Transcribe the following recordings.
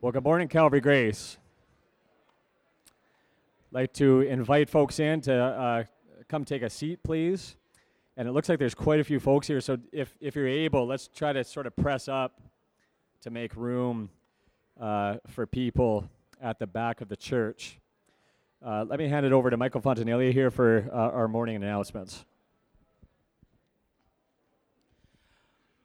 Well, good morning, Calvary Grace. I'd like to invite folks in to uh, come take a seat, please. And it looks like there's quite a few folks here, so if, if you're able, let's try to sort of press up to make room uh, for people at the back of the church. Uh, let me hand it over to Michael Fontanelli here for uh, our morning announcements.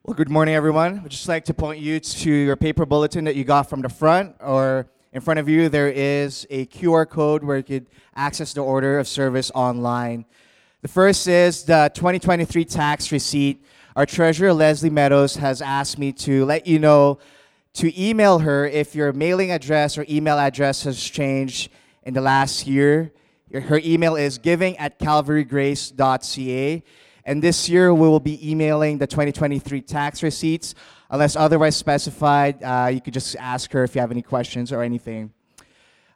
Well, good morning, everyone. I'd just like to point you to your paper bulletin that you got from the front, or in front of you, there is a QR code where you could access the order of service online. The first is the 2023 tax receipt. Our treasurer, Leslie Meadows, has asked me to let you know to email her if your mailing address or email address has changed in the last year. Her email is giving at calvarygrace.ca. And this year, we will be emailing the 2023 tax receipts. Unless otherwise specified, uh, you could just ask her if you have any questions or anything.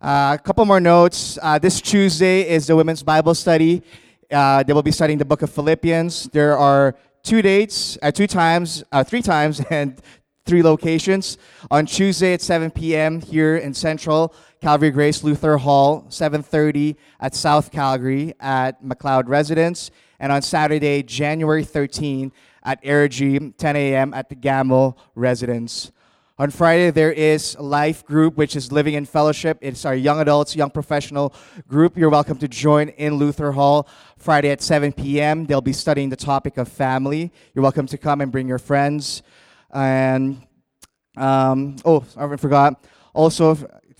Uh, a couple more notes. Uh, this Tuesday is the Women's Bible Study. Uh, they will be studying the book of Philippians. There are two dates, uh, two times, uh, three times, and three locations. On Tuesday at 7 p.m. here in Central, Calvary Grace Luther Hall, 7.30 at South Calgary at McLeod Residence and on Saturday, January 13, at Airdrie, 10 a.m. at the Gamble residence. On Friday, there is Life Group, which is Living in Fellowship. It's our young adults, young professional group. You're welcome to join in Luther Hall Friday at 7 p.m. They'll be studying the topic of family. You're welcome to come and bring your friends. And, um, oh, I forgot. Also,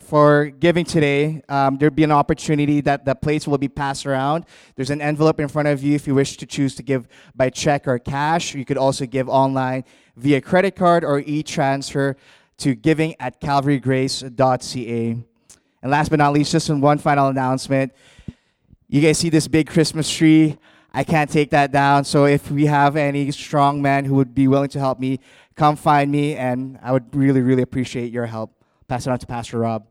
for giving today. Um, there'll be an opportunity that the plates will be passed around. There's an envelope in front of you if you wish to choose to give by check or cash. You could also give online via credit card or e-transfer to giving at calvarygrace.ca. And last but not least, just one final announcement. You guys see this big Christmas tree? I can't take that down. So if we have any strong men who would be willing to help me, come find me, and I would really, really appreciate your help. Pass it on to Pastor Rob.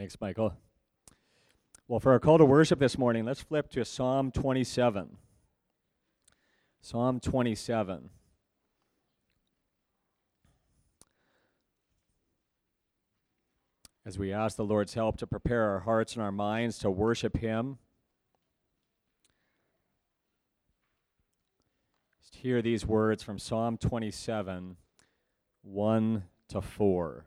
Thanks, Michael. Well, for our call to worship this morning, let's flip to Psalm 27. Psalm 27. As we ask the Lord's help to prepare our hearts and our minds to worship Him, just hear these words from Psalm 27 1 to 4.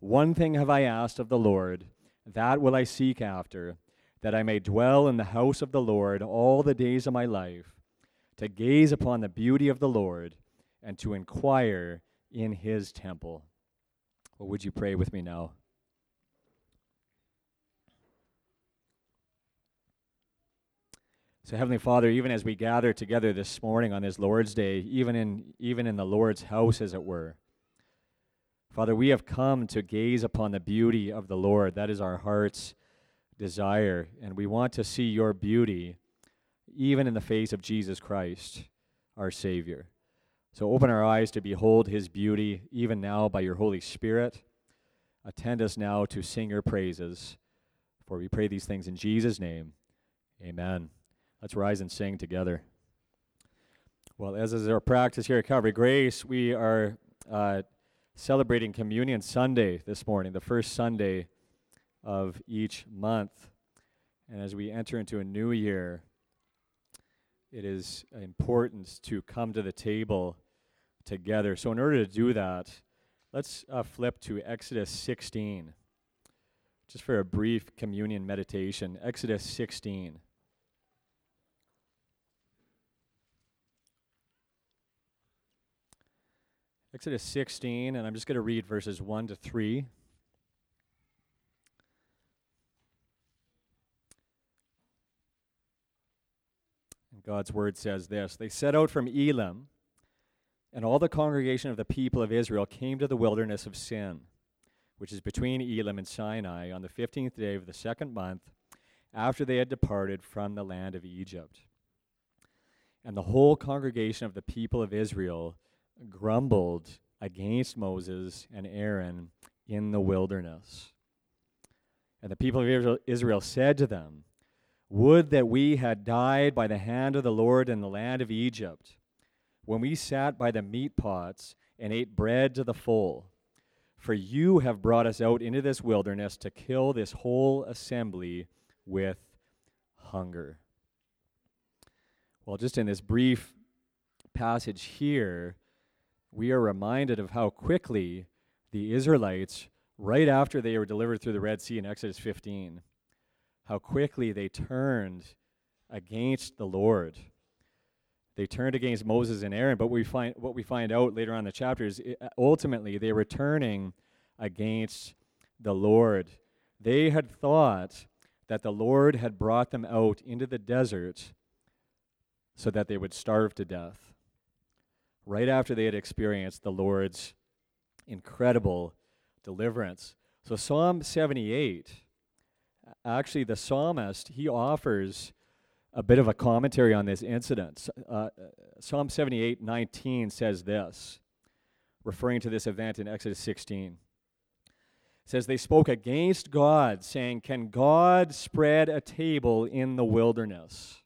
One thing have I asked of the Lord, that will I seek after, that I may dwell in the house of the Lord all the days of my life, to gaze upon the beauty of the Lord and to inquire in his temple. Well, would you pray with me now? So Heavenly Father, even as we gather together this morning on this Lord's Day, even in even in the Lord's house as it were, Father, we have come to gaze upon the beauty of the Lord. That is our heart's desire. And we want to see your beauty even in the face of Jesus Christ, our Savior. So open our eyes to behold his beauty even now by your Holy Spirit. Attend us now to sing your praises. For we pray these things in Jesus' name. Amen. Let's rise and sing together. Well, as is our practice here at Calvary Grace, we are. Uh, celebrating Communion Sunday this morning, the first Sunday of each month. And as we enter into a new year, it is important to come to the table together. So, in order to do that, let's uh, flip to Exodus 16, just for a brief communion meditation. Exodus 16. Exodus 16, and I'm just going to read verses 1 to 3. And God's word says this They set out from Elim, And all the congregation of the people of Israel came to the wilderness of Sin, which is between Elim and Sinai, on the fifteenth day of the second month, after they had departed from the land of Egypt. And the whole congregation of the people of Israel grumbled against Moses and Aaron in the wilderness. And the people of Israel said to them, Would that we had died by the hand of the Lord in the land of Egypt, when we sat by the meat pots and ate bread to the full. For you have brought us out into this wilderness to kill this whole assembly with hunger. Well, just in this brief passage here, we are reminded of how quickly the Israelites, right after they were delivered through the Red Sea in Exodus 15, how quickly they turned against the Lord. They turned against Moses and Aaron, but we find what we find out later on in the chapter is uh, ultimately they were turning against the Lord. They had thought that the Lord had brought them out into the desert so that they would starve to death. Right after they had experienced the Lord's incredible deliverance. So, Psalm 78, actually, the psalmist, he offers a bit of a commentary on this incident. Uh, Psalm 78 19 says this, referring to this event in Exodus 16. It says, They spoke against God, saying, Can God spread a table in the wilderness?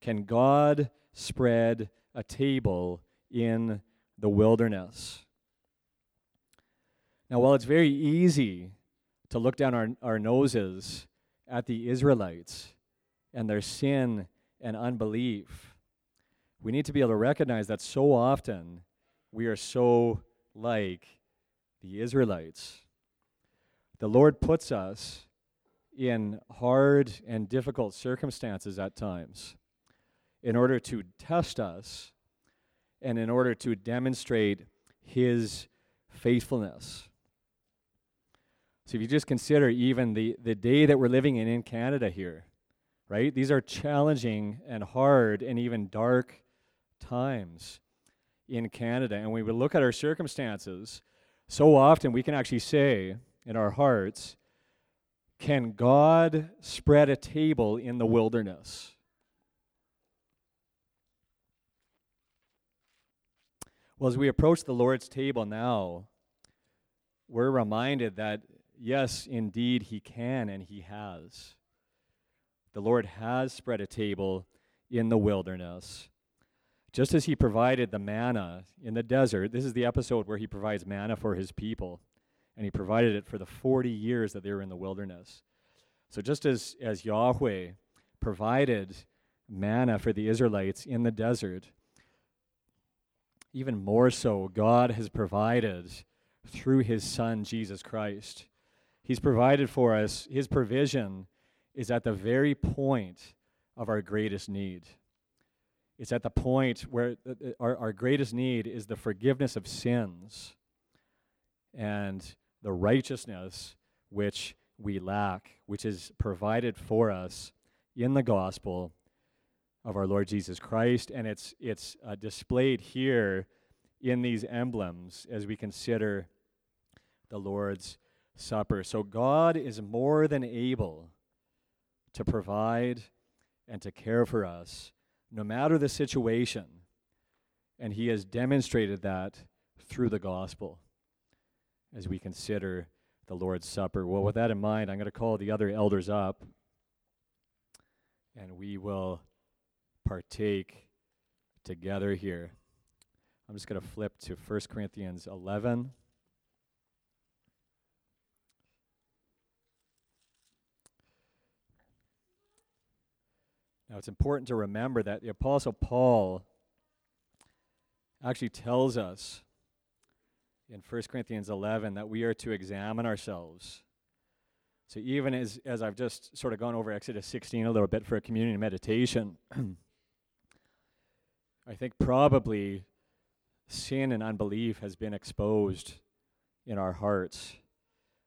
Can God spread a table in the wilderness? Now, while it's very easy to look down our, our noses at the Israelites and their sin and unbelief, we need to be able to recognize that so often we are so like the Israelites. The Lord puts us in hard and difficult circumstances at times in order to test us and in order to demonstrate his faithfulness. So if you just consider even the, the day that we're living in in Canada here, right? These are challenging and hard and even dark times in Canada. And when we look at our circumstances, so often we can actually say in our hearts, can God spread a table in the wilderness? Well, as we approach the Lord's table now, we're reminded that, yes, indeed, He can and He has. The Lord has spread a table in the wilderness. Just as He provided the manna in the desert, this is the episode where He provides manna for His people, and He provided it for the 40 years that they were in the wilderness. So, just as, as Yahweh provided manna for the Israelites in the desert, even more so, God has provided through his Son, Jesus Christ. He's provided for us, his provision is at the very point of our greatest need. It's at the point where our, our greatest need is the forgiveness of sins and the righteousness which we lack, which is provided for us in the gospel of our Lord Jesus Christ, and it's it's uh, displayed here in these emblems as we consider the Lord's Supper. So God is more than able to provide and to care for us, no matter the situation, and He has demonstrated that through the gospel as we consider the Lord's Supper. Well, with that in mind, I'm going to call the other elders up, and we will partake together here. I'm just going to flip to 1 Corinthians 11. Now, it's important to remember that the Apostle Paul actually tells us in 1 Corinthians 11 that we are to examine ourselves. So, even as, as I've just sort of gone over Exodus 16 a little bit for a community meditation, I think probably sin and unbelief has been exposed in our hearts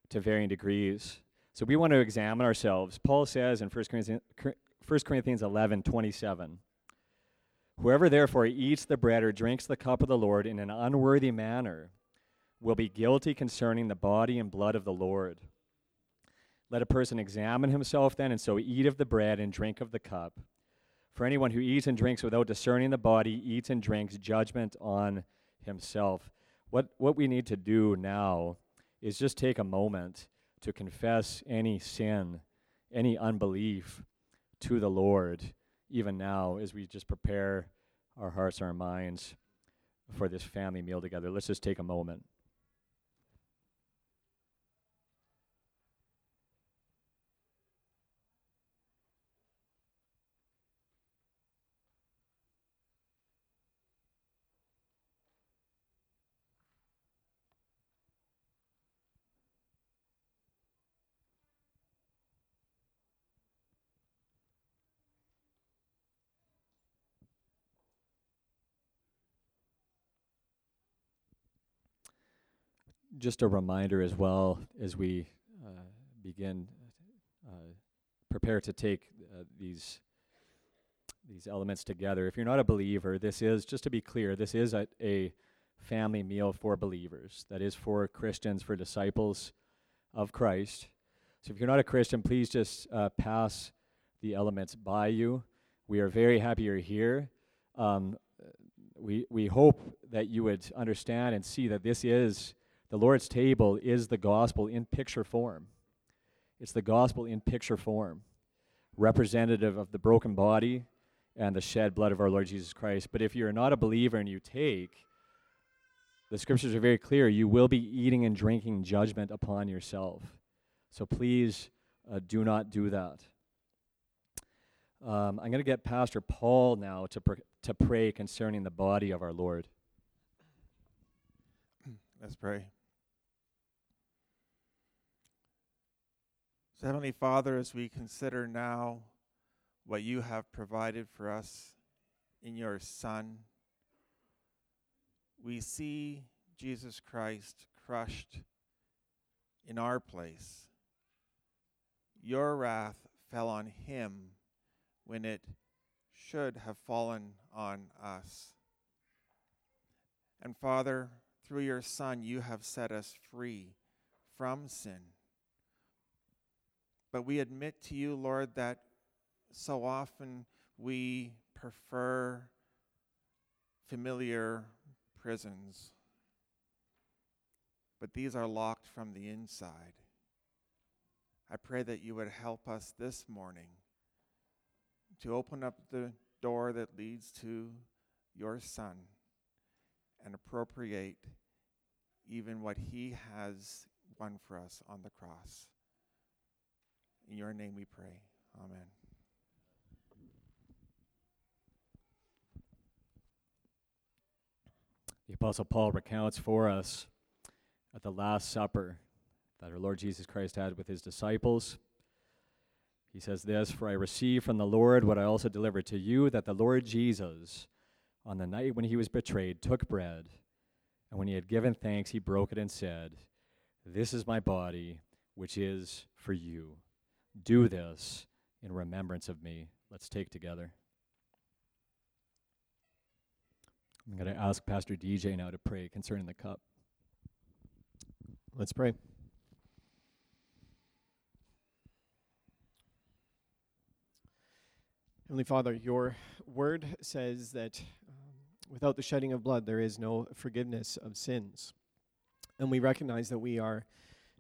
to varying degrees. So we want to examine ourselves. Paul says in 1 Corinthians, 1 Corinthians 11 27, Whoever therefore eats the bread or drinks the cup of the Lord in an unworthy manner will be guilty concerning the body and blood of the Lord. Let a person examine himself then, and so eat of the bread and drink of the cup. For anyone who eats and drinks without discerning the body eats and drinks judgment on himself. What, what we need to do now is just take a moment to confess any sin, any unbelief to the Lord, even now as we just prepare our hearts, our minds for this family meal together. Let's just take a moment. Just a reminder as well as we uh, begin uh, prepare to take uh, these these elements together. If you're not a believer, this is just to be clear. This is a, a family meal for believers. That is for Christians, for disciples of Christ. So if you're not a Christian, please just uh, pass the elements by you. We are very happy you're here. Um, we, we hope that you would understand and see that this is the Lord's table is the gospel in picture form. It's the gospel in picture form, representative of the broken body and the shed blood of our Lord Jesus Christ. But if you're not a believer and you take, the scriptures are very clear you will be eating and drinking judgment upon yourself. So please uh, do not do that. Um, I'm going to get Pastor Paul now to, pr- to pray concerning the body of our Lord. Let's pray. So, Heavenly Father, as we consider now what you have provided for us in your Son, we see Jesus Christ crushed in our place. Your wrath fell on him when it should have fallen on us. And Father, through your Son, you have set us free from sin. But we admit to you, Lord, that so often we prefer familiar prisons. But these are locked from the inside. I pray that you would help us this morning to open up the door that leads to your Son and appropriate even what he has won for us on the cross. In your name we pray. Amen. The Apostle Paul recounts for us at the Last Supper that our Lord Jesus Christ had with his disciples. He says this For I received from the Lord what I also delivered to you that the Lord Jesus, on the night when he was betrayed, took bread, and when he had given thanks, he broke it and said, This is my body, which is for you. Do this in remembrance of me. Let's take together. I'm going to ask Pastor DJ now to pray concerning the cup. Let's pray. Heavenly Father, your word says that um, without the shedding of blood, there is no forgiveness of sins. And we recognize that we are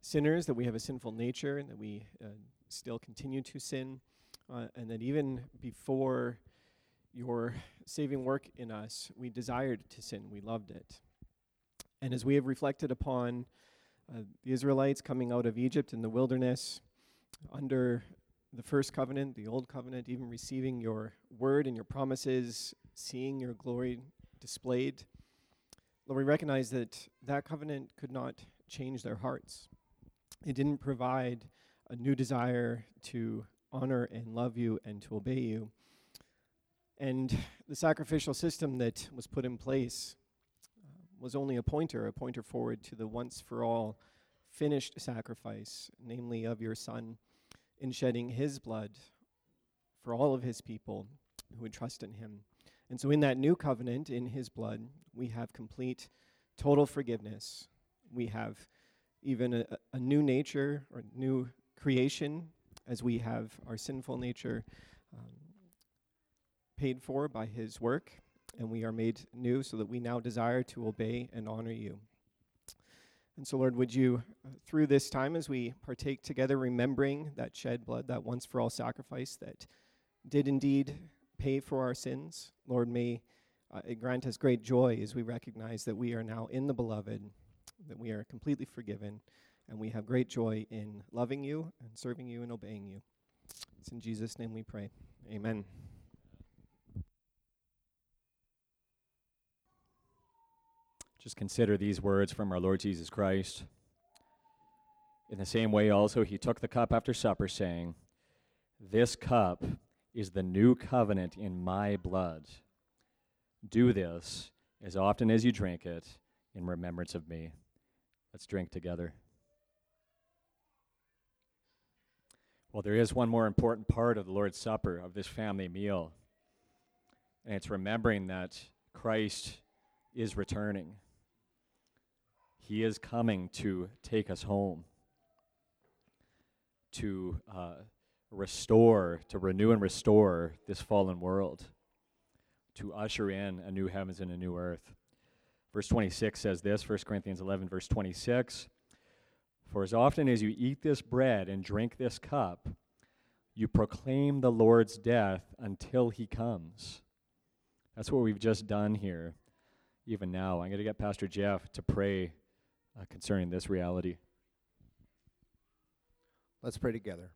sinners, that we have a sinful nature, and that we uh, still continue to sin, uh, and that even before your saving work in us, we desired to sin, we loved it. And as we have reflected upon uh, the Israelites coming out of Egypt in the wilderness, under the first covenant, the old covenant, even receiving your word and your promises, seeing your glory displayed, Lord, we recognize that that covenant could not change their hearts. It didn't provide a new desire to honor and love you and to obey you. And the sacrificial system that was put in place uh, was only a pointer, a pointer forward to the once for all finished sacrifice, namely of your Son, in shedding his blood for all of his people who would trust in him. And so, in that new covenant, in his blood, we have complete, total forgiveness. We have even a, a new nature or new creation as we have our sinful nature um, paid for by his work, and we are made new so that we now desire to obey and honor you. And so, Lord, would you, uh, through this time as we partake together, remembering that shed blood, that once for all sacrifice that did indeed pay for our sins, Lord, may uh, it grant us great joy as we recognize that we are now in the beloved, that we are completely forgiven, and we have great joy in loving you and serving you and obeying you. It's in Jesus' name we pray. Amen. Just consider these words from our Lord Jesus Christ. In the same way, also, he took the cup after supper, saying, This cup is the new covenant in my blood. Do this as often as you drink it in remembrance of me. Let's drink together. Well, there is one more important part of the Lord's Supper, of this family meal, and it's remembering that Christ is returning. He is coming to take us home, to uh, restore, to renew and restore this fallen world, to usher in a new heavens and a new earth. Verse 26 says this 1 Corinthians 11, verse 26 For as often as you eat this bread and drink this cup, you proclaim the Lord's death until he comes. That's what we've just done here, even now. I'm going to get Pastor Jeff to pray uh, concerning this reality. Let's pray together.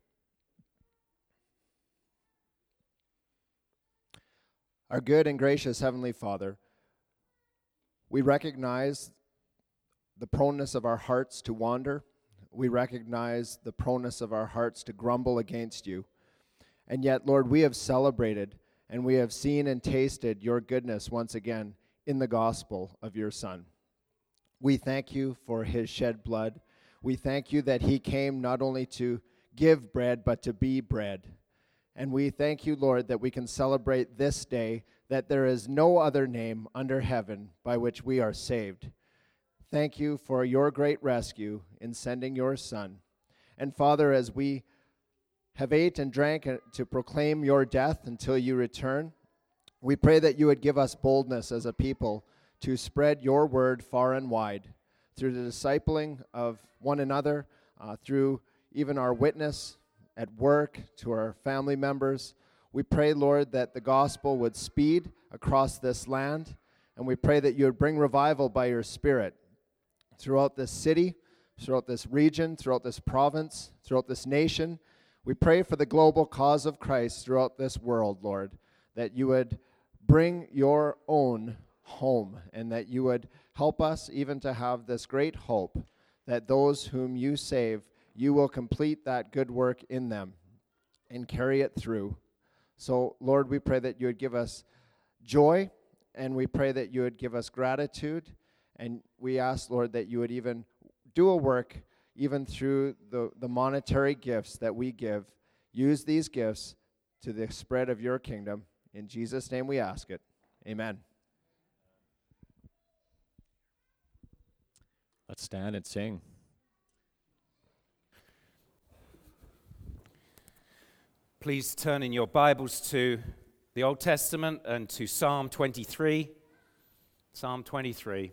Our good and gracious Heavenly Father, we recognize the proneness of our hearts to wander. We recognize the proneness of our hearts to grumble against you. And yet, Lord, we have celebrated and we have seen and tasted your goodness once again in the gospel of your Son. We thank you for his shed blood. We thank you that he came not only to give bread, but to be bread. And we thank you, Lord, that we can celebrate this day that there is no other name under heaven by which we are saved. Thank you for your great rescue in sending your Son. And Father, as we have ate and drank to proclaim your death until you return, we pray that you would give us boldness as a people to spread your word far and wide through the discipling of one another, uh, through even our witness at work, to our family members. We pray, Lord, that the gospel would speed across this land, and we pray that you would bring revival by your Spirit throughout this city, throughout this region, throughout this province, throughout this nation. We pray for the global cause of Christ throughout this world, Lord, that you would bring your own home, and that you would help us even to have this great hope that those whom you save, you will complete that good work in them and carry it through. So, Lord, we pray that you would give us joy, and we pray that you would give us gratitude, and we ask, Lord, that you would even do a work even through the, the monetary gifts that we give. Use these gifts to the spread of your kingdom. In Jesus' name we ask it. Amen. Let's stand and sing. Please turn in your Bibles to the Old Testament and to Psalm 23. Psalm 23.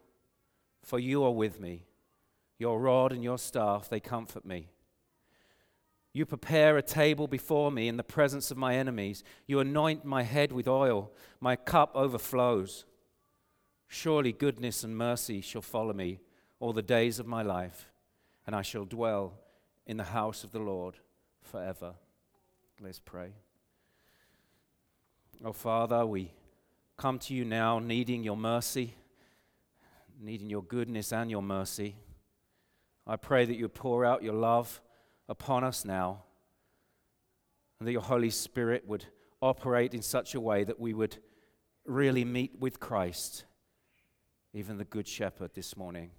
for you are with me. Your rod and your staff, they comfort me. You prepare a table before me in the presence of my enemies. You anoint my head with oil. My cup overflows. Surely goodness and mercy shall follow me all the days of my life, and I shall dwell in the house of the Lord forever. Let's pray. Oh, Father, we come to you now needing your mercy, needing your goodness and your mercy. I pray that you pour out your love upon us now, and that your Holy Spirit would operate in such a way that we would really meet with Christ, even the Good Shepherd, this morning.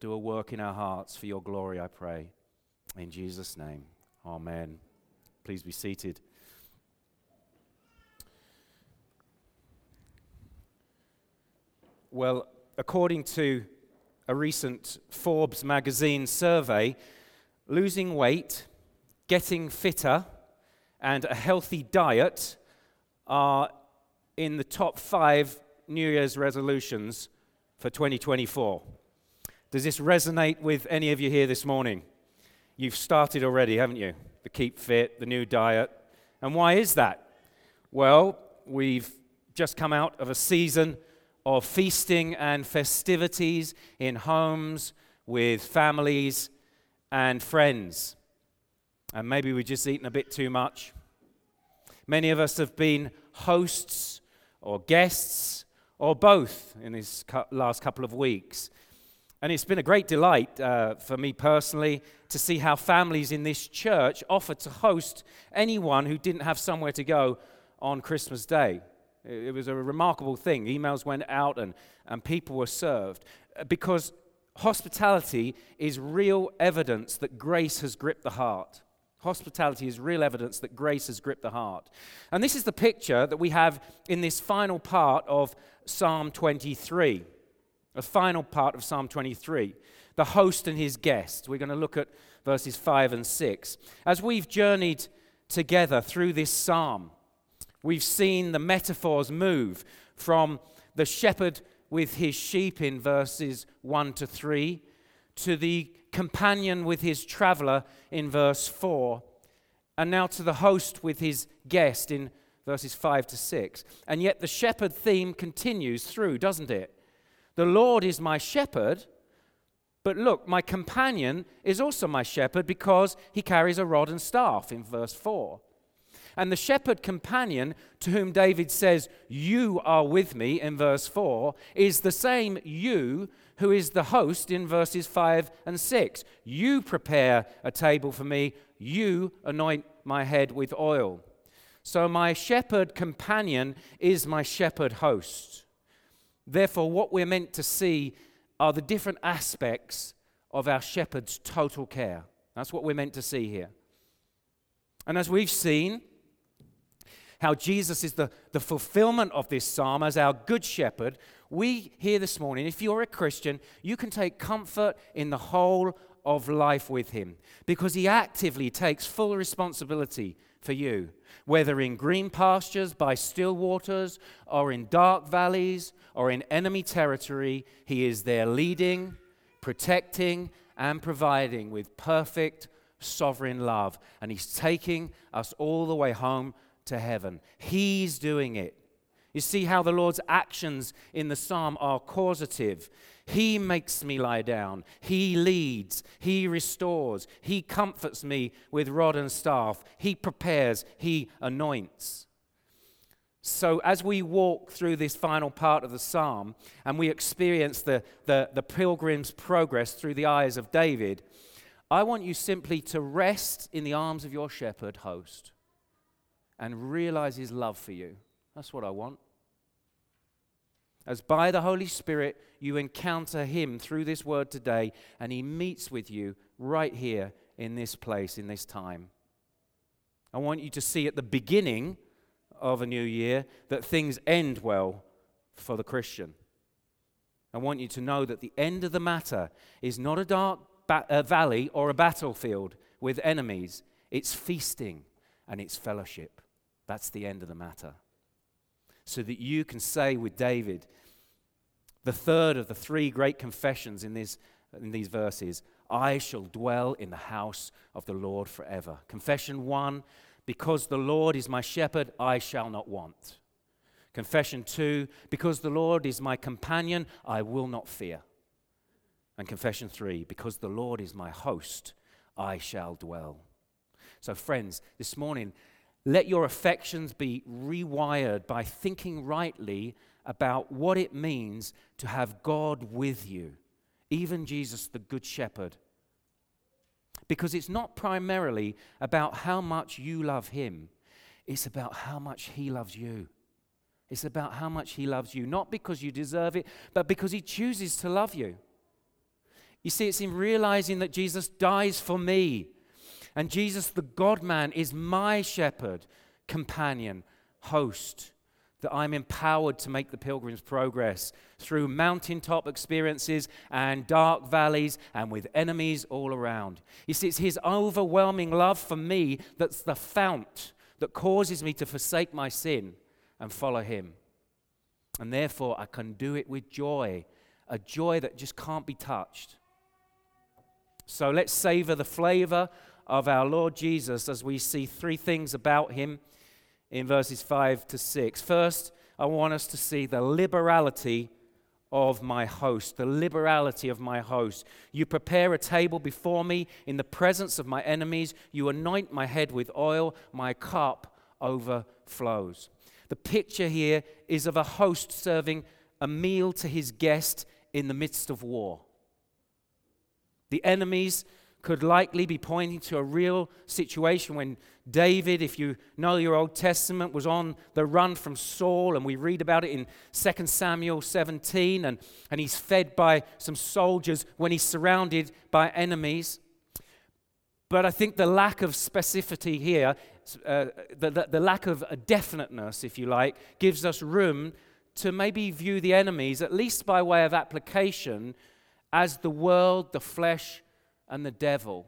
Do a work in our hearts for your glory, I pray. In Jesus' name, amen. Please be seated. Well, according to a recent Forbes magazine survey, losing weight, getting fitter, and a healthy diet are in the top five New Year's resolutions for 2024. Does this resonate with any of you here this morning? You've started already, haven't you? The keep fit, the new diet. And why is that? Well, we've just come out of a season of feasting and festivities in homes with families and friends. And maybe we've just eaten a bit too much. Many of us have been hosts or guests or both in these last couple of weeks. And it's been a great delight uh, for me personally to see how families in this church offered to host anyone who didn't have somewhere to go on Christmas Day. It, was a remarkable thing. Emails went out and, and people were served uh, because hospitality is real evidence that grace has gripped the heart. Hospitality is real evidence that grace has gripped the heart. And this is the picture that we have in this final part of Psalm 23. A final part of Psalm 23. The host and his guest. We're going to look at verses 5 and 6. As we've journeyed together through this psalm, we've seen the metaphors move from the shepherd with his sheep in verses 1 to 3 to the companion with his traveler in verse 4, and now to the host with his guest in verses 5 to 6. And yet the shepherd theme continues through, doesn't it? The Lord is my shepherd, but look, my companion is also my shepherd because he carries a rod and staff in verse 4. And the shepherd companion to whom David says, You are with me in verse 4, is the same you who is the host in verses 5 and 6. You prepare a table for me, you anoint my head with oil. So my shepherd companion is my shepherd host. Therefore, what we're meant to see are the different aspects of our shepherd's total care. That's what we're meant to see here. And as we've seen, how Jesus is the, the fulfillment of this psalm as our good shepherd, we here this morning, if you're a Christian, you can take comfort in the whole of life with him because he actively takes full responsibility for you, whether in green pastures by still waters or in dark valleys or in enemy territory, he is there leading, protecting, and providing with perfect sovereign love. And he's taking us all the way home to heaven. He's doing it. You see how the Lord's actions in the psalm are causative. He makes me lie down. He leads. He restores. He comforts me with rod and staff. He prepares. He anoints. So, as we walk through this final part of the psalm and we experience the, the, the pilgrim's progress through the eyes of David, I want you simply to rest in the arms of your shepherd host and realize his love for you. That's what I want. As by the Holy Spirit you encounter him through this word today, and he meets with you right here in this place, in this time. I want you to see at the beginning of a new year that things end well for the Christian. I want you to know that the end of the matter is not a dark ba- valley or a battlefield with enemies, it's feasting and it's fellowship. That's the end of the matter. So that you can say with David, the third of the three great confessions in, this, in these verses, I shall dwell in the house of the Lord forever. Confession one, because the Lord is my shepherd, I shall not want. Confession two, because the Lord is my companion, I will not fear. And confession three, because the Lord is my host, I shall dwell. So, friends, this morning, let your affections be rewired by thinking rightly about what it means to have God with you, even Jesus, the Good Shepherd. Because it's not primarily about how much you love Him, it's about how much He loves you. It's about how much He loves you, not because you deserve it, but because He chooses to love you. You see, it's in realizing that Jesus dies for me. And Jesus, the God man, is my shepherd, companion, host, that I'm empowered to make the pilgrim's progress through mountaintop experiences and dark valleys and with enemies all around. You see, it's his overwhelming love for me that's the fount that causes me to forsake my sin and follow him. And therefore, I can do it with joy, a joy that just can't be touched. So let's savor the flavor of our Lord Jesus as we see three things about him in verses 5 to 6. First, I want us to see the liberality of my host, the liberality of my host. You prepare a table before me in the presence of my enemies. You anoint my head with oil, my cup overflows. The picture here is of a host serving a meal to his guest in the midst of war. The enemies could likely be pointing to a real situation when David, if you know your Old Testament, was on the run from Saul, and we read about it in 2 Samuel 17, and, and he's fed by some soldiers when he's surrounded by enemies. But I think the lack of specificity here, uh, the, the, the lack of a definiteness, if you like, gives us room to maybe view the enemies, at least by way of application, as the world, the flesh, and the devil.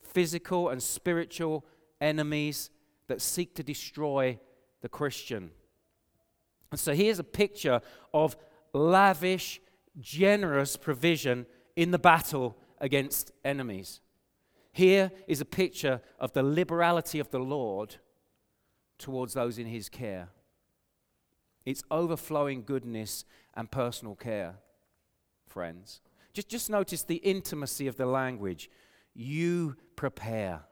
Physical and spiritual enemies that seek to destroy the Christian. And so here's a picture of lavish, generous provision in the battle against enemies. Here is a picture of the liberality of the Lord towards those in his care. It's overflowing goodness and personal care friends. Just, just notice the intimacy of the language. You prepare.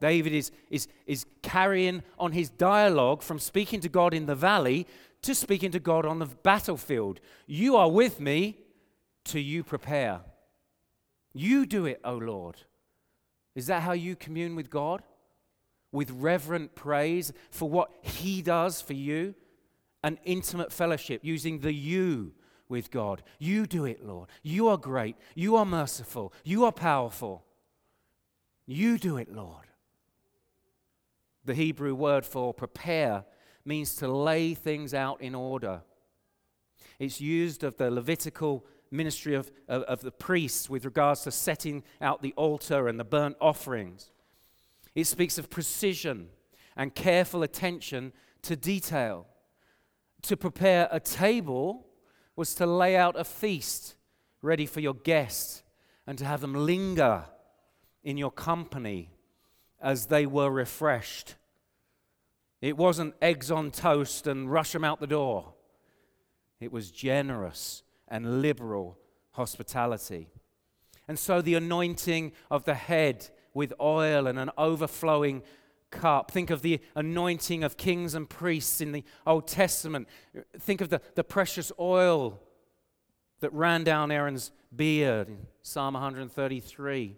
David is, is, is carrying on his dialogue from speaking to God in the valley to speaking to God on the battlefield. You are with me to you prepare. You do it, O Lord. Is that how you commune with God? With reverent praise for what He does for you? An intimate fellowship using the you with God. You do it, Lord. You are great. You are merciful. You are powerful. You do it, Lord. The Hebrew word for prepare means to lay things out in order. It's used of the Levitical ministry of, of, of, the priests with regards to setting out the altar and the burnt offerings. It speaks of precision and careful attention to detail. To prepare a table was to lay out a feast ready for your guests and to have them linger in your company as they were refreshed. It wasn't eggs on toast and rush them out the door. It was generous and liberal hospitality. And so the anointing of the head with oil and an overflowing cup. Think of the anointing of kings and priests in the Old Testament. Think of the, the precious oil that ran down Aaron's beard in Psalm 133.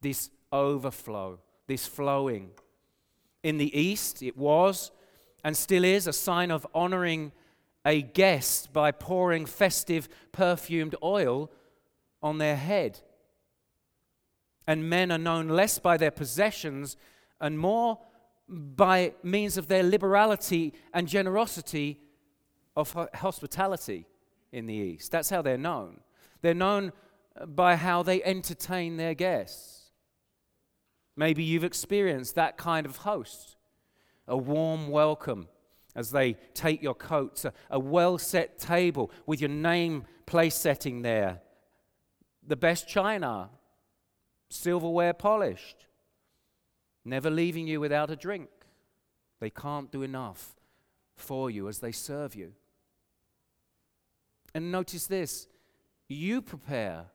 This overflow, this flowing. In the East, it was and still is a sign of honoring a guest by pouring festive perfumed oil on their head and men are known less by their possessions and more by means of their liberality and generosity of hospitality in the East. That's how they're known. They're known by how they entertain their guests. Maybe you've experienced that kind of host a warm welcome as they take your coats, a, a well set table with your name place setting there, the best china, silverware polished, never leaving you without a drink. They can't do enough for you as they serve you. And notice this you prepare,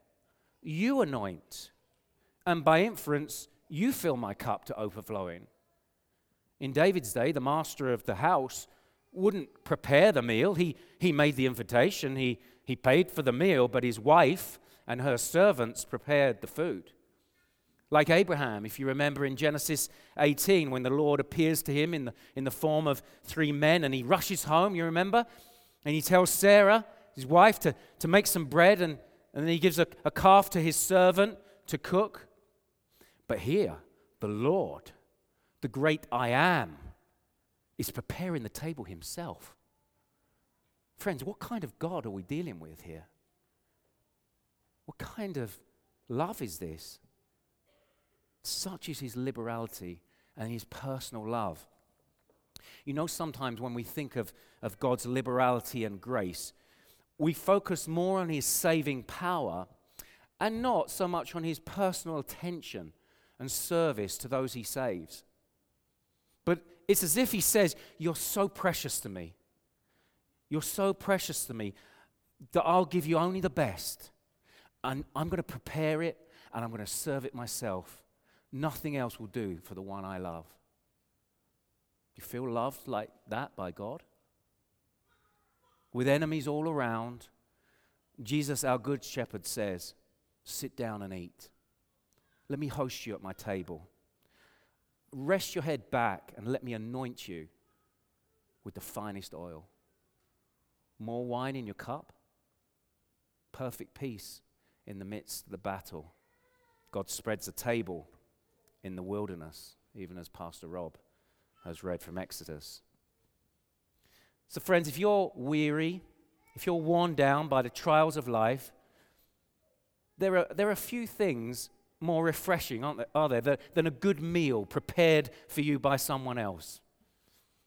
you anoint, and by inference, you fill my cup to overflowing. In David's day, the master of the house wouldn't prepare the meal. He, he made the invitation, he, he paid for the meal, but his wife and her servants prepared the food. Like Abraham, if you remember in Genesis 18, when the Lord appears to him in the, in the form of three men and he rushes home, you remember? And he tells Sarah, his wife, to, to make some bread and, and then he gives a, a calf to his servant to cook. But here, the Lord, the great I am, is preparing the table himself. Friends, what kind of God are we dealing with here? What kind of love is this? Such is his liberality and his personal love. You know, sometimes when we think of, of God's liberality and grace, we focus more on his saving power and not so much on his personal attention and service to those he saves. But it's as if he says, You're so precious to me. You're so precious to me that I'll give you only the best. And I'm going to prepare it and I'm going to serve it myself. Nothing else will do for the one I love. You feel loved like that by God? With enemies all around, Jesus, our good shepherd, says, Sit down and eat. Let me host you at my table. Rest your head back and let me anoint you with the finest oil. More wine in your cup, perfect peace in the midst of the battle. God spreads a table in the wilderness, even as Pastor Rob has read from Exodus. So, friends, if you're weary, if you're worn down by the trials of life, there are, there are few things more refreshing, aren't there, are there, than a good meal prepared for you by someone else.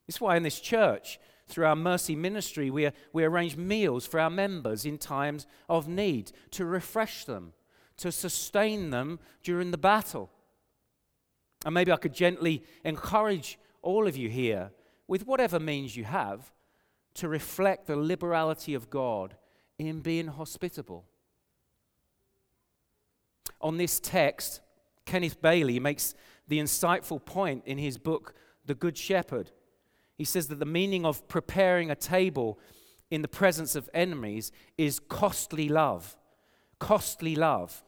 It's why in this church, through our mercy ministry, we, we arrange meals for our members in times of need to refresh them, to sustain them during the battle. And maybe I could gently encourage all of you here, with whatever means you have, to reflect the liberality of God in being hospitable. On this text, Kenneth Bailey makes the insightful point in his book, The Good Shepherd. He says that the meaning of preparing a table in the presence of enemies is costly love. Costly love.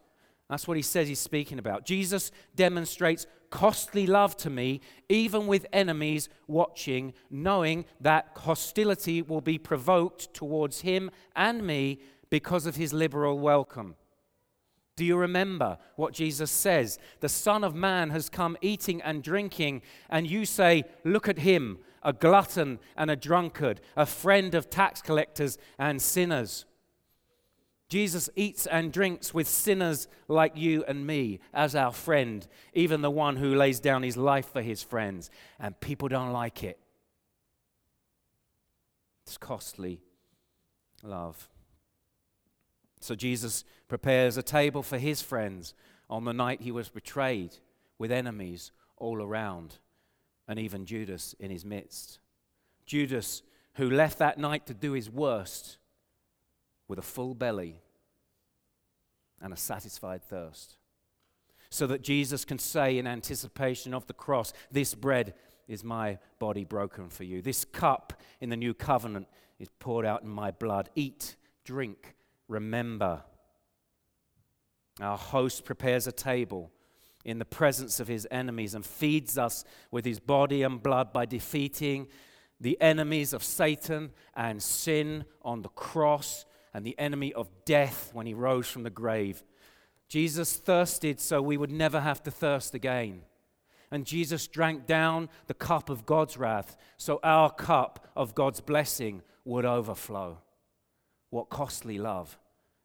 That's what he says he's speaking about. Jesus demonstrates costly love to me, even with enemies watching, knowing that hostility will be provoked towards him and me because of his liberal welcome. Do you remember what Jesus says? The Son of Man has come eating and drinking, and you say, Look at him, a glutton and a drunkard, a friend of tax collectors and sinners. Jesus eats and drinks with sinners like you and me as our friend, even the one who lays down his life for his friends, and people don't like it. It's costly love. So Jesus prepares a table for his friends on the night he was betrayed, with enemies all around, and even Judas in his midst. Judas, who left that night to do his worst with a full belly and a satisfied thirst. So that Jesus can say in anticipation of the cross, This bread is my body broken for you. This cup in the new covenant is poured out in my blood. Eat, drink, remember. Our host prepares a table in the presence of his enemies and feeds us with his body and blood by defeating the enemies of Satan and sin on the cross and the enemy of death when he rose from the grave. Jesus thirsted so we would never have to thirst again. And Jesus drank down the cup of God's wrath so our cup of God's blessing would overflow. What costly love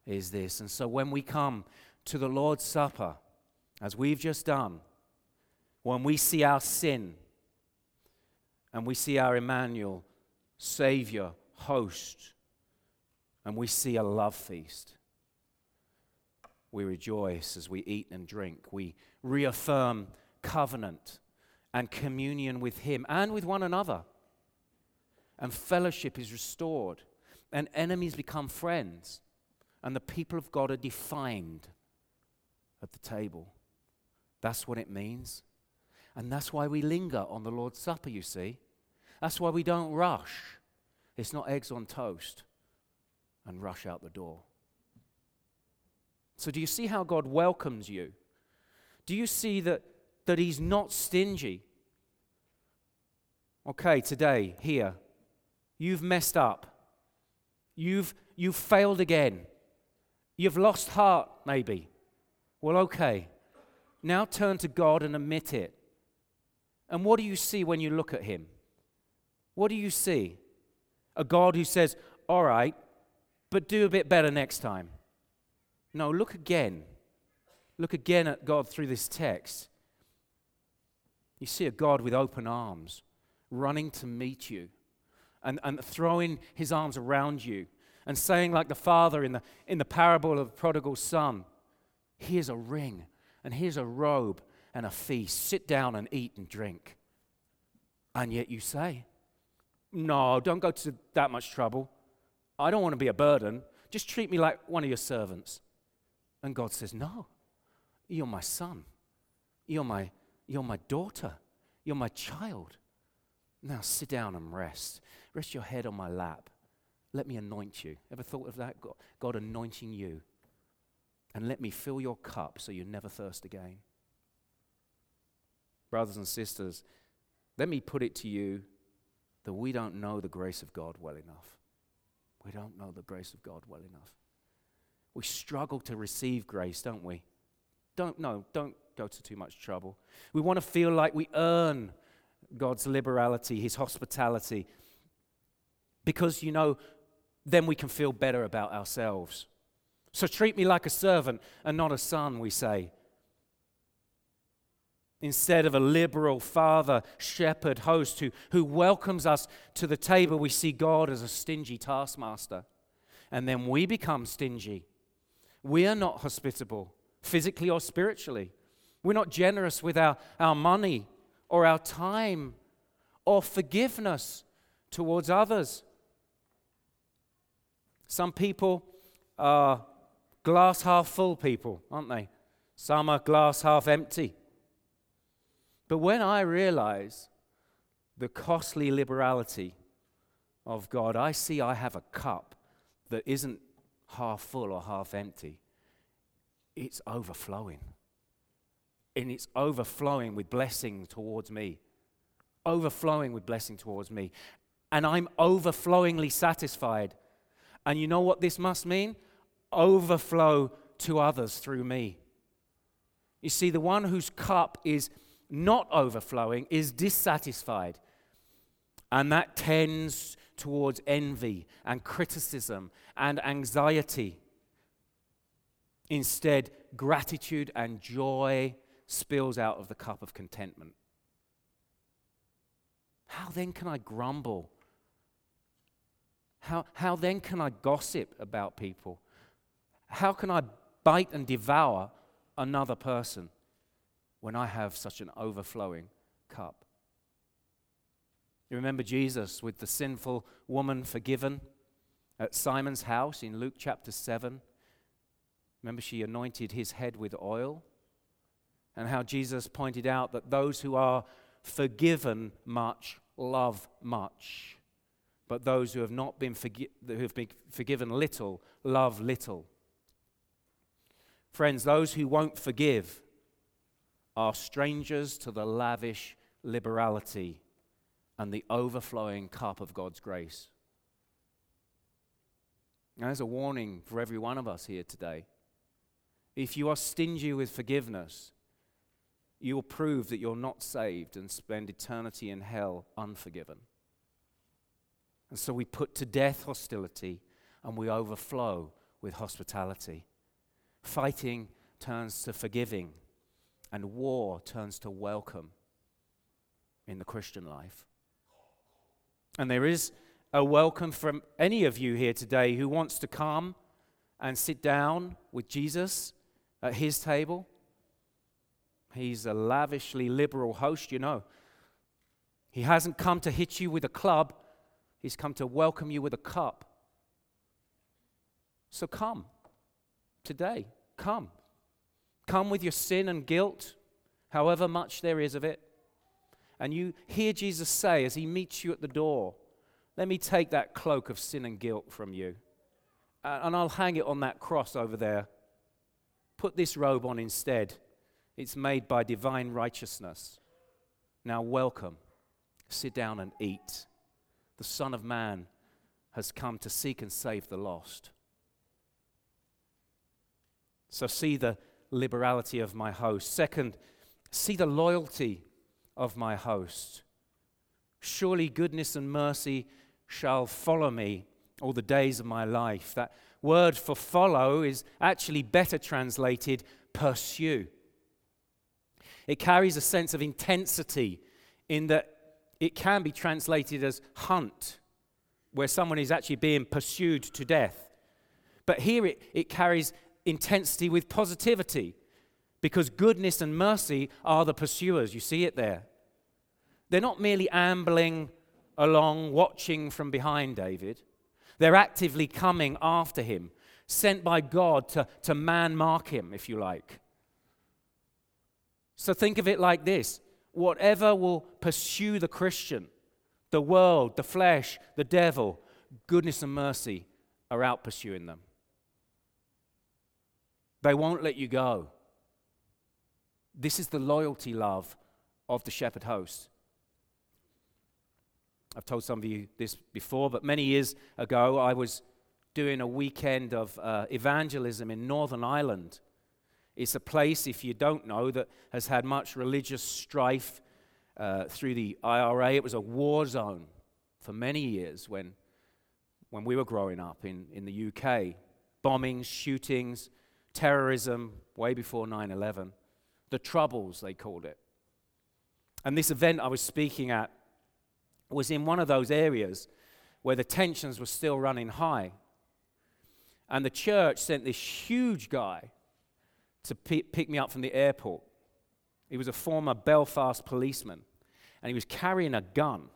is this? And so when we come to the Lord's Supper, as we've just done, when we see our sin and we see our Emmanuel, Savior, host, and we see a love feast, we rejoice as we eat and drink. We reaffirm covenant and communion with Him and with one another. And fellowship is restored and enemies become friends, and the people of God are defined at the table. That's what it means. And that's why we linger on the Lord's Supper, you see. That's why we don't rush. It's not eggs on toast and rush out the door. So, do you see how God welcomes you? Do you see that, that He's not stingy? Okay, today, here, you've messed up. You've, you've failed again. You've lost heart, maybe. Well, okay. Now turn to God and admit it. And what do you see when you look at Him? What do you see? A God who says, All right, but do a bit better next time. No, look again. Look again at God through this text. You see a God with open arms, running to meet you and, and throwing his arms around you and saying, like the father in the, in the parable of the prodigal son, Here's a ring, and here's a robe, and a feast. Sit down and eat and drink. And yet you say, No, don't go to that much trouble. I don't want to be a burden. Just treat me like one of your servants. And God says, No, you're my son. You're my, you're my daughter. You're my child. Now sit down and rest. Rest your head on my lap. Let me anoint you. Ever thought of that? God, anointing you. And let me fill your cup so you never thirst again. Brothers and sisters, let me put it to you that we don't know the grace of God well enough. We don't know the grace of God well enough. We struggle to receive grace, don't we? Don't no, don't go to too much trouble. We want to feel like we earn God's liberality, his hospitality. Because you know, then we can feel better about ourselves. So treat me like a servant and not a son, we say. Instead of a liberal father, shepherd, host who, who welcomes us to the table, we see God as a stingy taskmaster. And then we become stingy. We are not hospitable, physically or spiritually. We're not generous with our, our money or our time or forgiveness towards others. Some people are glass half full people, aren't they? Some are glass half empty. But when I realize the costly liberality of God, I see I have a cup that isn't half full or half empty. It's overflowing. And it's overflowing with blessing towards me. Overflowing with blessing towards me. And I'm overflowingly satisfied. And you know what this must mean? Overflow to others through me. You see, the one whose cup is not overflowing is dissatisfied. And that tends towards envy and criticism and anxiety. Instead, gratitude and joy spills out of the cup of contentment. How then can I grumble? How, how then can I gossip about people? How can I bite and devour another person? When I have such an overflowing cup. You remember Jesus with the sinful woman forgiven at Simon's house in Luke chapter 7? Remember, she anointed his head with oil? And how Jesus pointed out that those who are forgiven much love much, but those who have not been, forgi- who have been forgiven little love little. Friends, those who won't forgive are strangers to the lavish liberality and the overflowing cup of God's grace. Now, there's a warning for every one of us here today. If you are stingy with forgiveness, you will prove that you're not saved and spend eternity in hell unforgiven. And so we put to death hostility and we overflow with hospitality. Fighting turns to forgiving and war turns to welcome in the Christian life. And there is a welcome from any of you here today who wants to come and sit down with Jesus at his table. He's a lavishly liberal host, you know. He hasn't come to hit you with a club, he's come to welcome you with a cup So come today. Come. Come with your sin and guilt, however much there is of it. And you hear Jesus say as he meets you at the door, Let me take that cloak of sin and guilt from you, and I'll hang it on that cross over there. Put this robe on instead. It's made by divine righteousness. Now, welcome. Sit down and eat. The Son of Man has come to seek and save the lost. So, see the liberality of my host. Second, see the loyalty of my host. Surely goodness and mercy shall follow me all the days of my life. That word for follow is actually better translated pursue. It carries a sense of intensity in that it can be translated as hunt, where someone is actually being pursued to death. But here it, it carries intensity with positivity because goodness and mercy are the pursuers. You see it there. They're not merely ambling along, watching from behind David. They're actively coming after him, sent by God to, to man mark him, if you like. So think of it like this whatever will pursue the Christian, the world, the flesh, the devil, goodness and mercy are out pursuing them. They won't let you go. This is the loyalty love of the shepherd host. I've told some of you this before, but many years ago I was doing a weekend of uh, evangelism in Northern Ireland. It's a place, if you don't know, that has had much religious strife uh, through the IRA. It was a war zone for many years when, when we were growing up in, in the UK. Bombings, shootings, terrorism, way before 9 11. The Troubles, they called it. And this event I was speaking at was in one of those areas where the tensions were still running high. And the church sent this huge guy to pick me up from the airport. He was a former Belfast policeman, and he was carrying a gun. And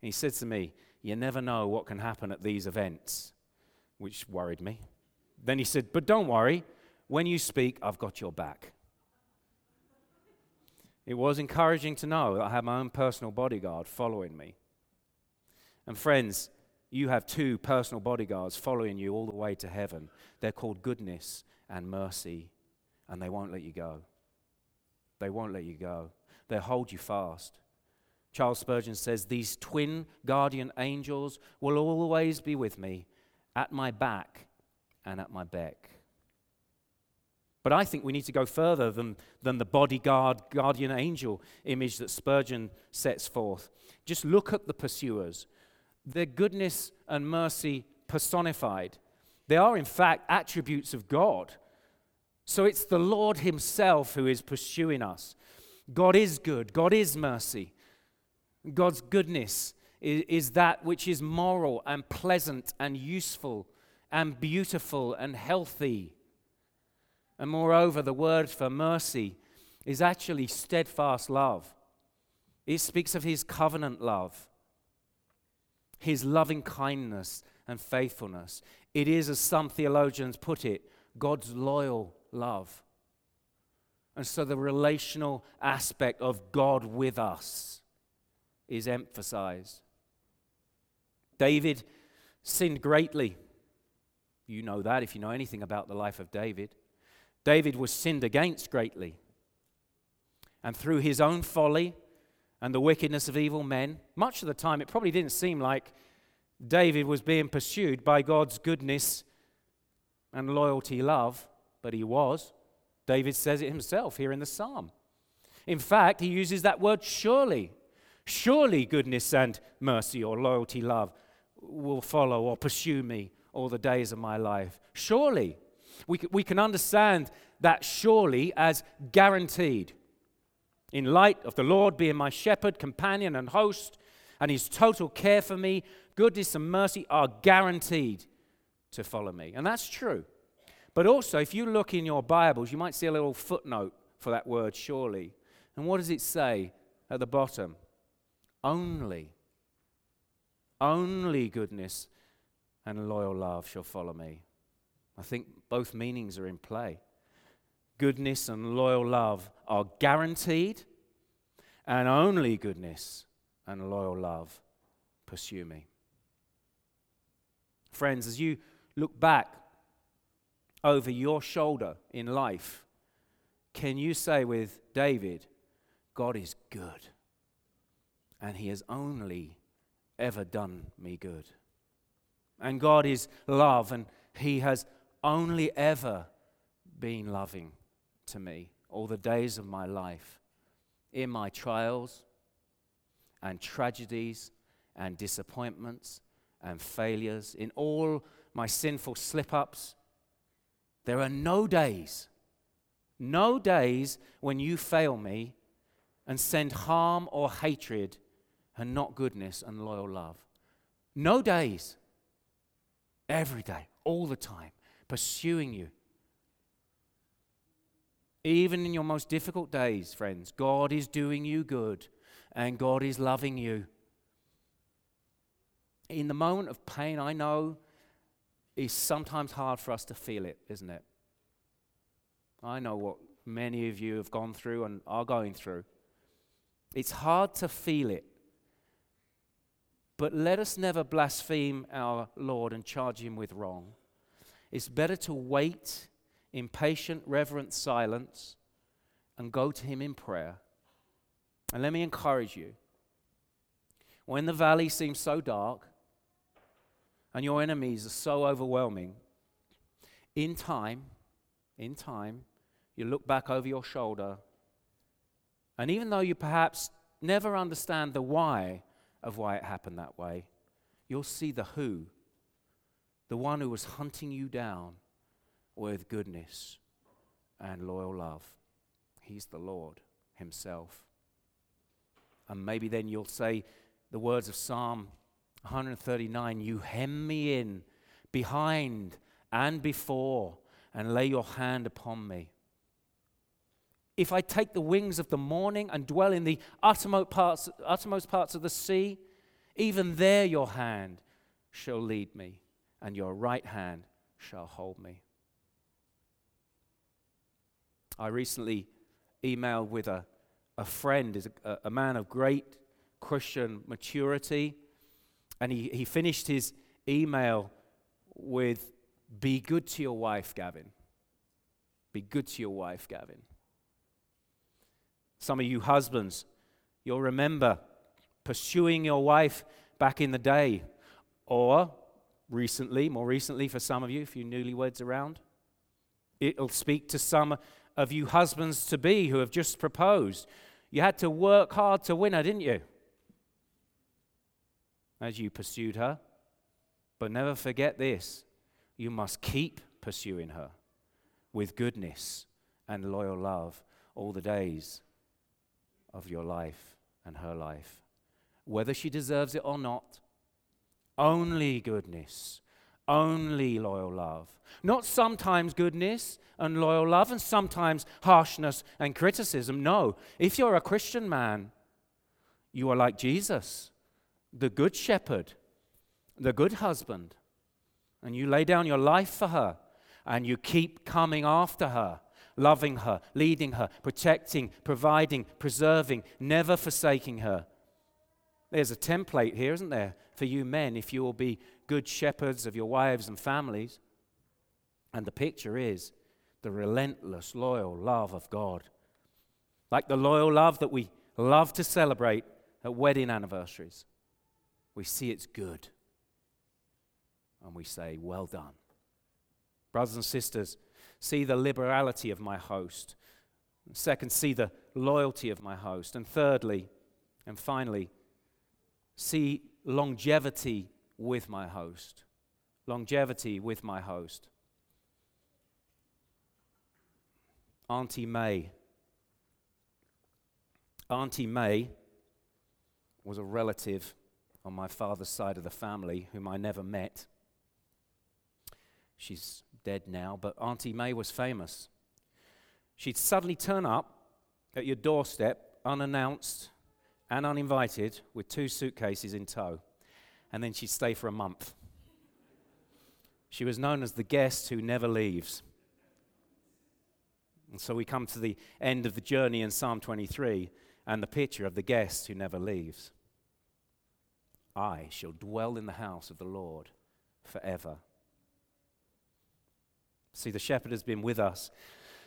he said to me, You never know what can happen at these events, which worried me. Then he said, But don't worry, when you speak, I've got your back. It was encouraging to know that I had my own personal bodyguard following me. And friends, you have two personal bodyguards following you all the way to heaven. They're called goodness and mercy, and they won't let you go. They won't let you go. They'll hold you fast. Charles Spurgeon says, These twin guardian angels will always be with me at my back and at my beck. But I think we need to go further than, than the bodyguard, guardian angel image that Spurgeon sets forth. Just look at the pursuers. Their goodness and mercy personified. They are, in fact, attributes of God. So it's the Lord Himself who is pursuing us. God is good, God is mercy. God's goodness is, is that which is moral and pleasant and useful and beautiful and healthy. And moreover, the word for mercy is actually steadfast love. It speaks of His covenant love, His loving kindness and faithfulness. It is, as some theologians put it, God's loyal love. And so the relational aspect of God with us is emphasized. David sinned greatly. You know that if you know anything about the life of David. David was sinned against greatly. And through his own folly and the wickedness of evil men, much of the time it probably didn't seem like David was being pursued by God's goodness and loyalty love, but he was. David says it himself here in the psalm. In fact, he uses that word surely. Surely goodness and mercy or loyalty love will follow or pursue me all the days of my life. Surely. We, we can understand that surely as guaranteed. In light of the Lord being my shepherd, companion, and host, and his total care for me, goodness and mercy are guaranteed to follow me. And that's true. But also, if you look in your Bibles, you might see a little footnote for that word, surely. And what does it say at the bottom? Only. Only goodness and loyal love shall follow me. I think both meanings are in play. Goodness and loyal love are guaranteed, and only goodness and loyal love pursue me. Friends, as you look back over your shoulder in life, can you say with David, God is good, and he has only ever done me good? And God is love, and he has only ever been loving to me all the days of my life, in my trials and tragedies and disappointments and failures, in all my sinful slip ups. There are no days, no days when you fail me and send harm or hatred and not goodness and loyal love. No days. Every day, all the time, pursuing you. Even in your most difficult days, friends, God is doing you good and God is loving you. In the moment of pain, I know it's sometimes hard for us to feel it, isn't it? I know what many of you have gone through and are going through. It's hard to feel it. But let us never blaspheme our Lord and charge him with wrong. It's better to wait in patient, reverent silence and go to him in prayer. And let me encourage you when the valley seems so dark and your enemies are so overwhelming, in time, in time, you look back over your shoulder, and even though you perhaps never understand the why of why it happened that way, you'll see the who, the one who was hunting you down with goodness and loyal love. He's the Lord Himself. And maybe then you'll say the words of Psalm 139 You hem me in behind and before, and lay your hand upon me. If I take the wings of the morning and dwell in the uttermost parts, uttermost parts of the sea, even there your hand shall lead me, and your right hand shall hold me. I recently emailed with a, a friend, a, a man of great Christian maturity, and he, he finished his email with Be good to your wife, Gavin. Be good to your wife, Gavin. Some of you husbands, you'll remember pursuing your wife back in the day, or recently, more recently for some of you, if you newlyweds around. It'll speak to some of you husbands to be who have just proposed. You had to work hard to win her, didn't you? As you pursued her. But never forget this you must keep pursuing her with goodness and loyal love all the days of your life and her life, whether she deserves it or not. Only goodness, only loyal love. Not sometimes goodness and loyal love and sometimes harshness and criticism. No, if you're a Christian man, you are like Jesus, the good shepherd, the good husband, and you lay down your life for her and you keep coming after her loving her, leading her, protecting, providing, preserving, never forsaking her. There's a template here, isn't there, for you men if you will be good shepherds of your wives and families. And the picture is the relentless, loyal love of God. Like the loyal love that we love to celebrate at wedding anniversaries. We see it's good. And we say, Well done. Brothers and sisters, see the liberality of my host. Second, see the loyalty of my host. And thirdly, and finally, see longevity with my host. Longevity with my host. Auntie May. Auntie May was a relative on my father's side of the family whom I never met. She's dead now, but Auntie May was famous. She'd suddenly turn up at your doorstep, unannounced and uninvited, with two suitcases in tow, and then she'd stay for a month. She was known as the guest who never leaves. And so we come to the end of the journey in Psalm 23 and the picture of the guest who never leaves. I shall dwell in the house of the Lord forever. See, the shepherd has been with us,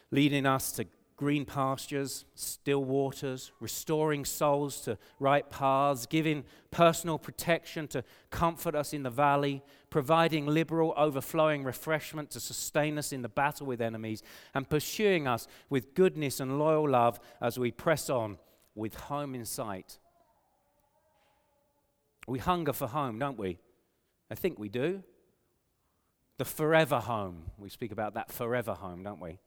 leading us to green pastures, still waters, restoring souls to right paths, giving personal protection to comfort us in the valley, providing liberal, overflowing refreshment to sustain us in the battle with enemies, and pursuing us with goodness and loyal love as we press on with home in sight. We hunger for home, don't we? I think we do. The forever home. We speak about that forever home, don't we?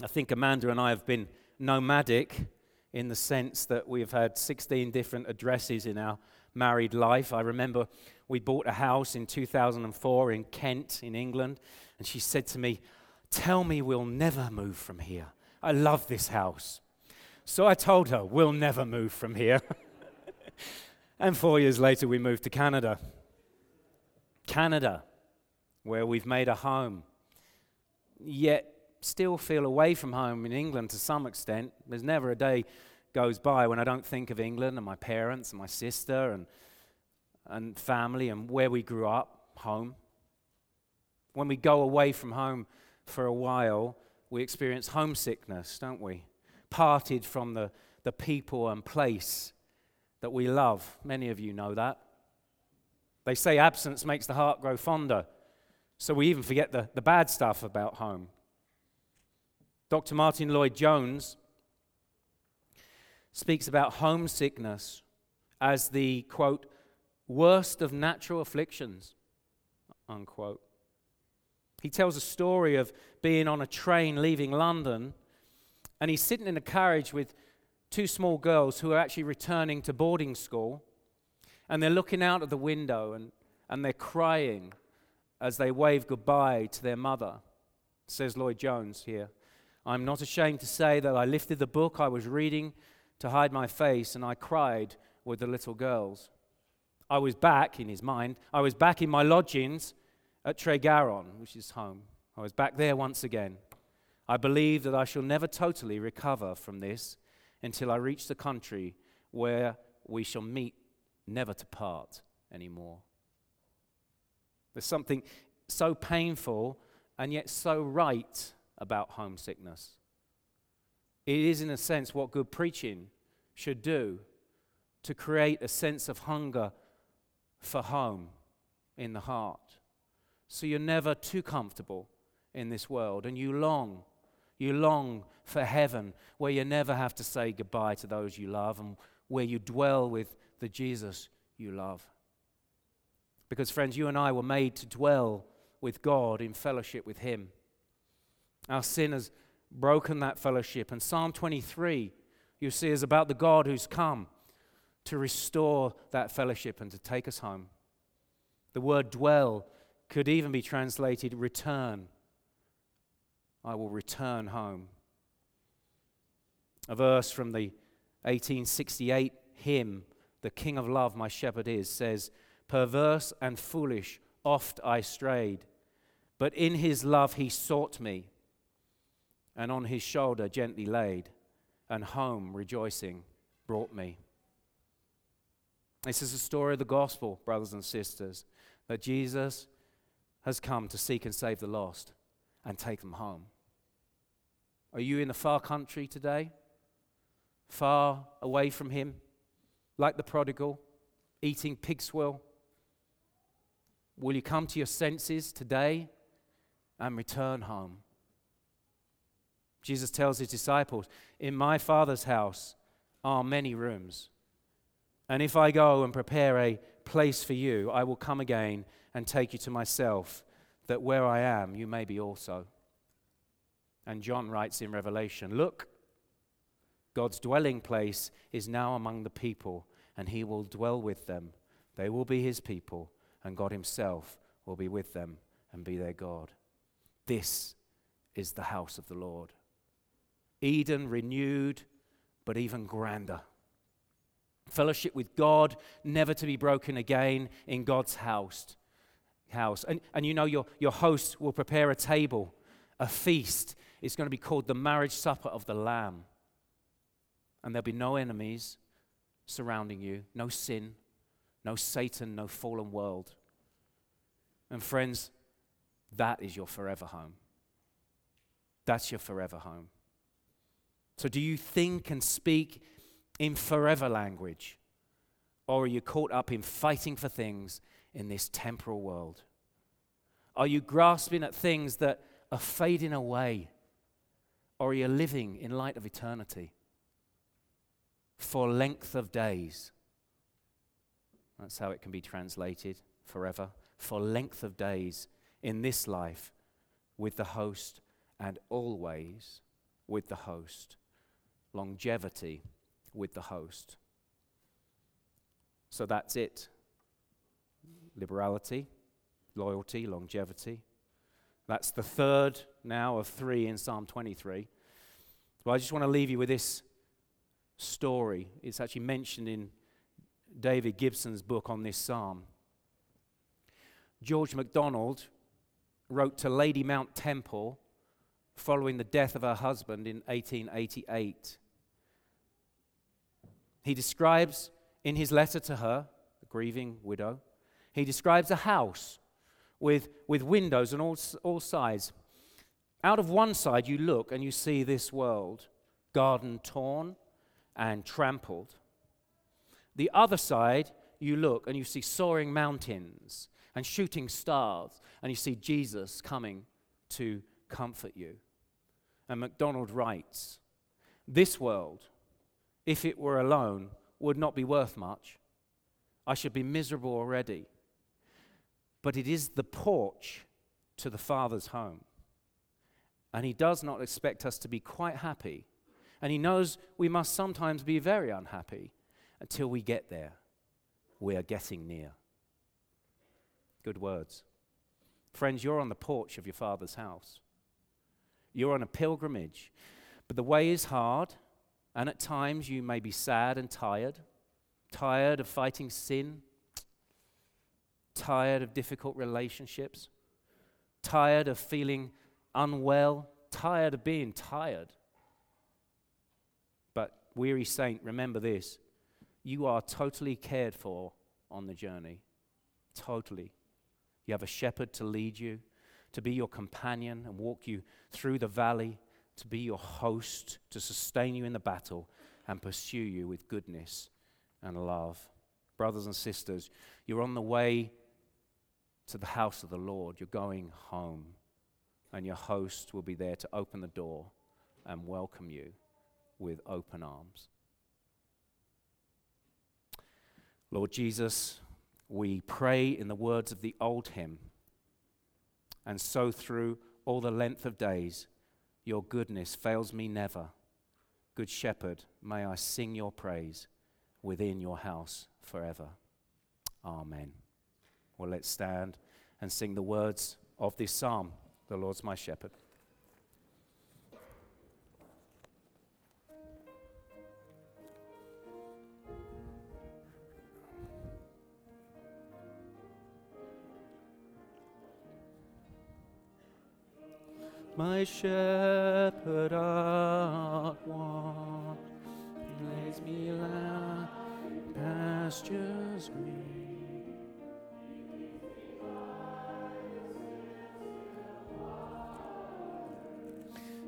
I think Amanda and I have been nomadic in the sense that we've had 16 different addresses in our married life. I remember we bought a house in 2004 in Kent, in England, and she said to me, Tell me we'll never move from here. I love this house. So I told her, We'll never move from here. and four years later, we moved to Canada. Canada, where we've made a home. Yet still feel away from home in England to some extent. There's never a day goes by when I don't think of England and my parents and my sister and, and family and where we grew up, home. When we go away from home for a while, we experience homesickness, don't we? Parted from the, the people and place that we love. Many of you know that. They say absence makes the heart grow fonder. So we even forget the, the bad stuff about home. Dr. Martyn Lloyd-Jones speaks about homesickness as the, quote, worst of natural afflictions, unquote. He tells a story of being on a train leaving London, and he's sitting in a carriage with two small girls who are actually returning to boarding school, and they're looking out of the window and, and they're crying as they wave goodbye to their mother, says Lloyd-Jones here. I'm not ashamed to say that I lifted the book I was reading to hide my face and I cried with the little girls. I was back, in his mind, I was back in my lodgings at Tregaron, which is home. I was back there once again. I believe that I shall never totally recover from this until I reach the country where we shall meet never to part anymore. There's something so painful and yet so right about homesickness. It is, in a sense, what good preaching should do to create a sense of hunger for home in the heart. So you're never too comfortable in this world and you long, you long for heaven where you never have to say goodbye to those you love and where you dwell with the Jesus you love. Because, friends, you and I were made to dwell with God in fellowship with Him. Our sin has broken that fellowship. And Psalm 23, you see, is about the God who's come to restore that fellowship and to take us home. The word dwell could even be translated return. I will return home. A verse from the 1868 hymn, The King of Love, My Shepherd Is, says, Perverse and foolish, oft I strayed, but in his love he sought me and on his shoulder gently laid, and home rejoicing brought me. This is the story of the gospel, brothers and sisters, that Jesus has come to seek and save the lost and take them home. Are you in a far country today? Far away from Him? Like the prodigal, eating pig swill? Will you come to your senses today and return home? Jesus tells his disciples, In my Father's house are many rooms. And if I go and prepare a place for you, I will come again and take you to myself, that where I am, you may be also. And John writes in Revelation Look, God's dwelling place is now among the people, and he will dwell with them. They will be his people, and God himself will be with them and be their God. This is the house of the Lord. Eden renewed, but even grander. Fellowship with God, never to be broken again in God's house. house. And, and you know, your, your host will prepare a table, a feast. It's going to be called the marriage supper of the Lamb. And there'll be no enemies surrounding you, no sin, no Satan, no fallen world. And friends, that is your forever home. That's your forever home. So, do you think and speak in forever language? Or are you caught up in fighting for things in this temporal world? Are you grasping at things that are fading away? Or are you living in light of eternity? For length of days. That's how it can be translated forever. For length of days in this life with the host and always with the host. Longevity with the host. So that's it liberality, loyalty, longevity. That's the third now of three in Psalm 23. Well, I just want to leave you with this story. It's actually mentioned in David Gibson's book on this psalm. George MacDonald wrote to Lady Mount Temple following the death of her husband in 1888. He describes in his letter to her, the grieving widow, he describes a house with, with windows on all, all sides. Out of one side, you look and you see this world, garden torn and trampled. The other side, you look and you see soaring mountains and shooting stars, and you see Jesus coming to comfort you. And MacDonald writes This world, if it were alone, would not be worth much. I should be miserable already. But it is the porch to the Father's home. And He does not expect us to be quite happy. And He knows we must sometimes be very unhappy until we get there. We are getting near. Good words. Friends, you're on the porch of your Father's house. You're on a pilgrimage. But the way is hard, and at times you may be sad and tired, tired of fighting sin, tired of difficult relationships, tired of feeling unwell, tired of being tired. But, weary saint, remember this you are totally cared for on the journey. Totally. You have a shepherd to lead you to be your companion and walk you through the valley, to be your host, to sustain you in the battle, and pursue you with goodness and love. Brothers and sisters, you're on the way to the house of the Lord. You're going home, and your host will be there to open the door and welcome you with open arms. Lord Jesus, we pray in the words of the old hymn and so through all the length of days, your goodness fails me never. Good shepherd, may I sing your praise within your house forever. Amen. Well, let's stand and sing the words of this psalm The Lord's my shepherd. My shepherd I want. He lays me down pastures green.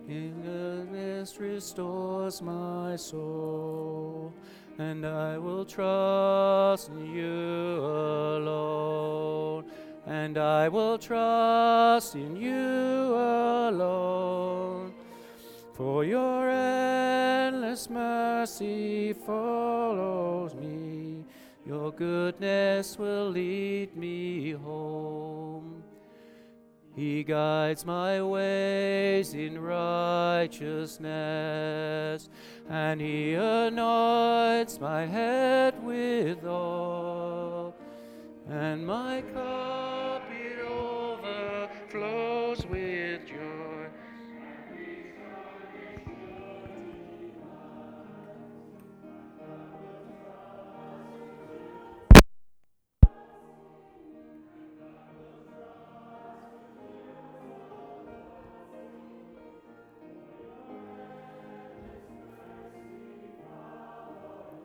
In goodness restores my soul, and I will trust in you alone and I will trust in you alone. For your endless mercy follows me, your goodness will lead me home. He guides my ways in righteousness, and He anoints my head with oil, and my cup flows with joy.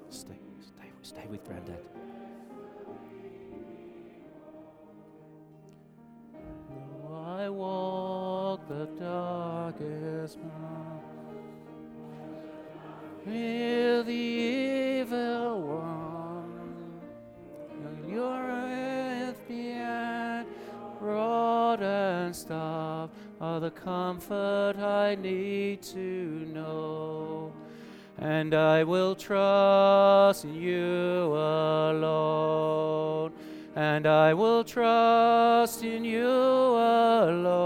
stay, stay, stay with Granddad. Path with the evil one, and you're with me and rod and staff are the comfort I need to know. And I will trust in you alone. And I will trust in you alone.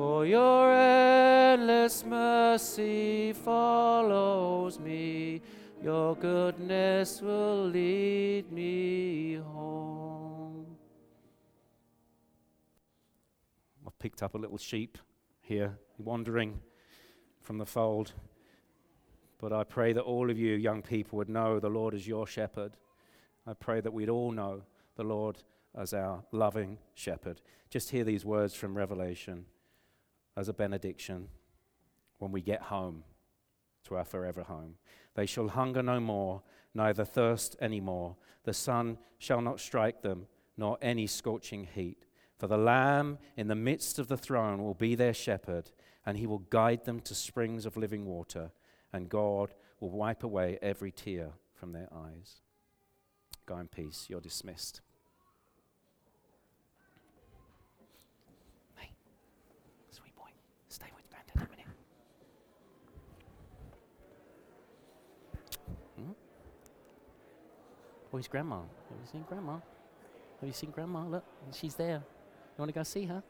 For your endless mercy follows me. Your goodness will lead me home. I've picked up a little sheep here, wandering from the fold. But I pray that all of you young people would know the Lord is your shepherd. I pray that we'd all know the Lord as our loving shepherd. Just hear these words from Revelation as a benediction when we get home to our forever home. They shall hunger no more, neither thirst any more. The sun shall not strike them, nor any scorching heat. For the Lamb in the midst of the throne will be their shepherd, and he will guide them to springs of living water and God will wipe away every tear from their eyes. Go in peace. You're dismissed. Hey, sweet boy, stay with Granddad a minute. Hmm? Where's Grandma? Have you seen Grandma? Have you seen Grandma? Look, she's there. You want to go see her?